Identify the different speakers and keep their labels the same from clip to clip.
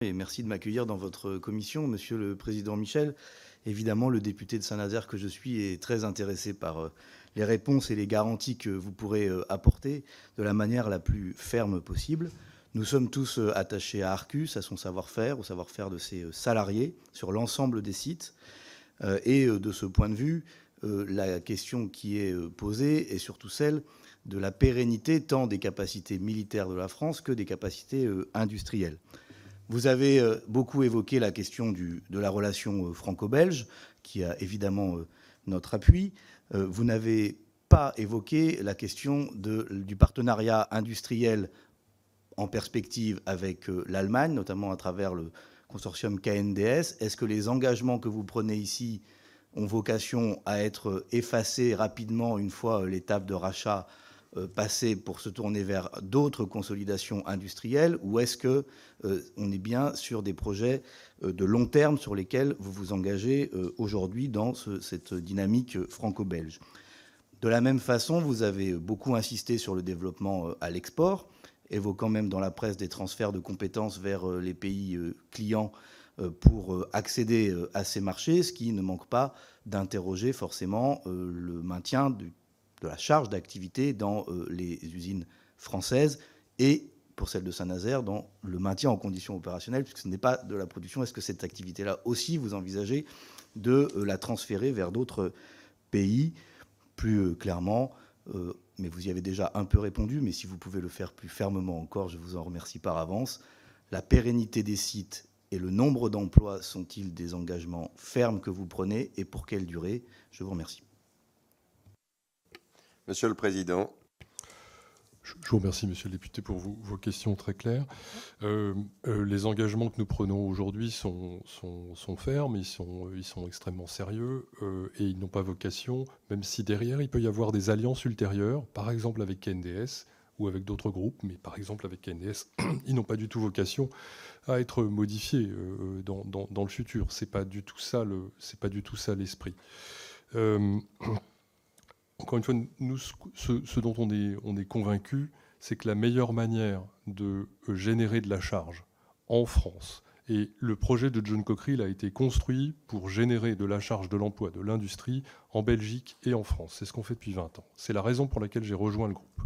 Speaker 1: Merci de m'accueillir dans votre commission, Monsieur le Président Michel. Évidemment, le député de Saint-Nazaire que je suis est très intéressé par euh, les réponses et les garanties que vous pourrez euh, apporter de la manière la plus ferme possible. Nous sommes tous euh, attachés à Arcus, à son savoir-faire, au savoir-faire de ses salariés sur l'ensemble des sites. Et de ce point de vue, la question qui est posée est surtout celle de la pérennité tant des capacités militaires de la France que des capacités industrielles. Vous avez euh, beaucoup évoqué la question de la relation euh, franco-belge, qui a évidemment euh, notre appui. Vous n'avez pas évoqué la question du partenariat industriel en perspective avec l'Allemagne, notamment à travers le consortium KNDS. Est-ce que les engagements que vous prenez ici ont vocation à être effacés rapidement une fois l'étape de rachat passer pour se tourner vers d'autres consolidations industrielles ou est-ce que euh, on est bien sur des projets euh, de long terme sur lesquels vous vous engagez aujourd'hui dans cette dynamique franco-belge? De la même façon, vous avez beaucoup insisté sur le développement à l'export, évoquant même dans la presse des transferts de compétences vers les pays clients pour accéder à ces marchés, ce qui ne manque pas d'interroger forcément le maintien du de la charge d'activité dans euh, les usines françaises et pour celle de Saint-Nazaire dans le maintien en conditions opérationnelles, puisque ce n'est pas de la production. Est-ce que cette activité-là aussi, vous envisagez de euh, la transférer vers d'autres pays? Plus euh, clairement Mais vous y avez déjà un peu répondu, mais si vous pouvez le faire plus fermement encore, je vous en remercie par avance. La pérennité des sites et le nombre d'emplois sont-ils des engagements fermes que vous prenez et pour quelle durée? Je vous remercie.
Speaker 2: Monsieur le Président.
Speaker 3: Je vous remercie, Monsieur le député, pour vos questions très claires. Euh, euh, les engagements que nous prenons aujourd'hui sont, fermes, ils sont, extrêmement sérieux euh, et ils n'ont pas vocation, même si derrière il peut y avoir des alliances ultérieures, par exemple avec KNDS ou avec d'autres groupes, mais par exemple avec KNDS, ils n'ont pas du tout vocation à être modifiés dans, le futur. Le, c'est pas du tout ça l'esprit encore une fois, nous, ce, dont on est, on est convaincu, c'est que la meilleure manière de euh, générer de la charge en France, et le projet de John Cockerill a été construit pour générer de la charge de l'emploi, de l'industrie en Belgique et en France. C'est ce qu'on fait depuis 20 ans. C'est la raison pour laquelle j'ai rejoint le groupe.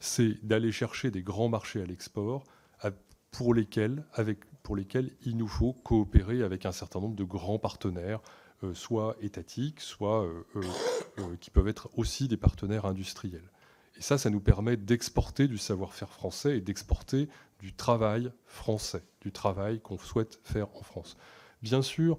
Speaker 3: C'est d'aller chercher des grands marchés à l'export pour lesquels, il nous faut coopérer avec un certain nombre de grands partenaires soit étatiques, soit euh, euh, qui peuvent être aussi des partenaires industriels. Et ça, ça nous permet d'exporter du savoir-faire français et d'exporter du travail français, du travail qu'on souhaite faire en France. Bien sûr,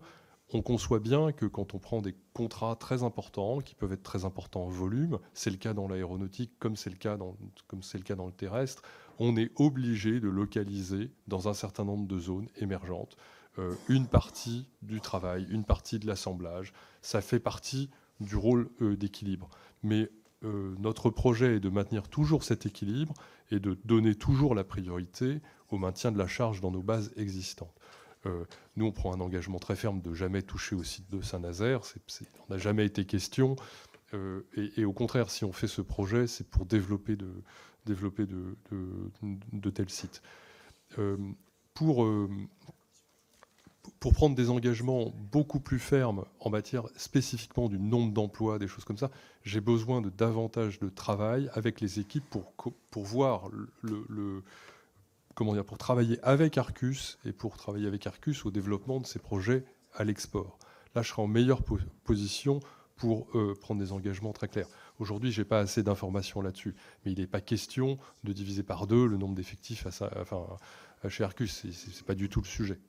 Speaker 3: on conçoit bien que quand on prend des contrats très importants, qui peuvent être très importants en volume, c'est le cas dans l'aéronautique comme c'est le, cas dans, le cas dans le terrestre, on est obligé de localiser dans un certain nombre de zones émergentes euh, une partie du travail, une partie de l'assemblage. Ça fait partie du rôle euh, d'équilibre. Mais euh, notre projet est de maintenir toujours cet équilibre et de donner toujours la priorité au maintien de la charge dans nos bases existantes. nous, on prend un engagement très ferme de jamais toucher au site de Saint-Nazaire. On n'a jamais été question. Et, au contraire, si on fait ce projet, c'est pour développer de, développer de tels sites. pour, pour prendre des engagements beaucoup plus fermes en matière spécifiquement du nombre d'emplois, des choses comme ça, j'ai besoin de davantage de travail avec les équipes pour, pour voir le, comment dire, pour travailler avec Arcus et pour travailler avec Arcus au développement de ces projets à l'export. Là, je serai en meilleure position pour euh, prendre des engagements très clairs. Aujourd'hui, je n'ai pas assez d'informations là-dessus, mais il n'est pas question de diviser par deux le nombre d'effectifs enfin, chez Arcus. Ce n'est pas du tout le sujet.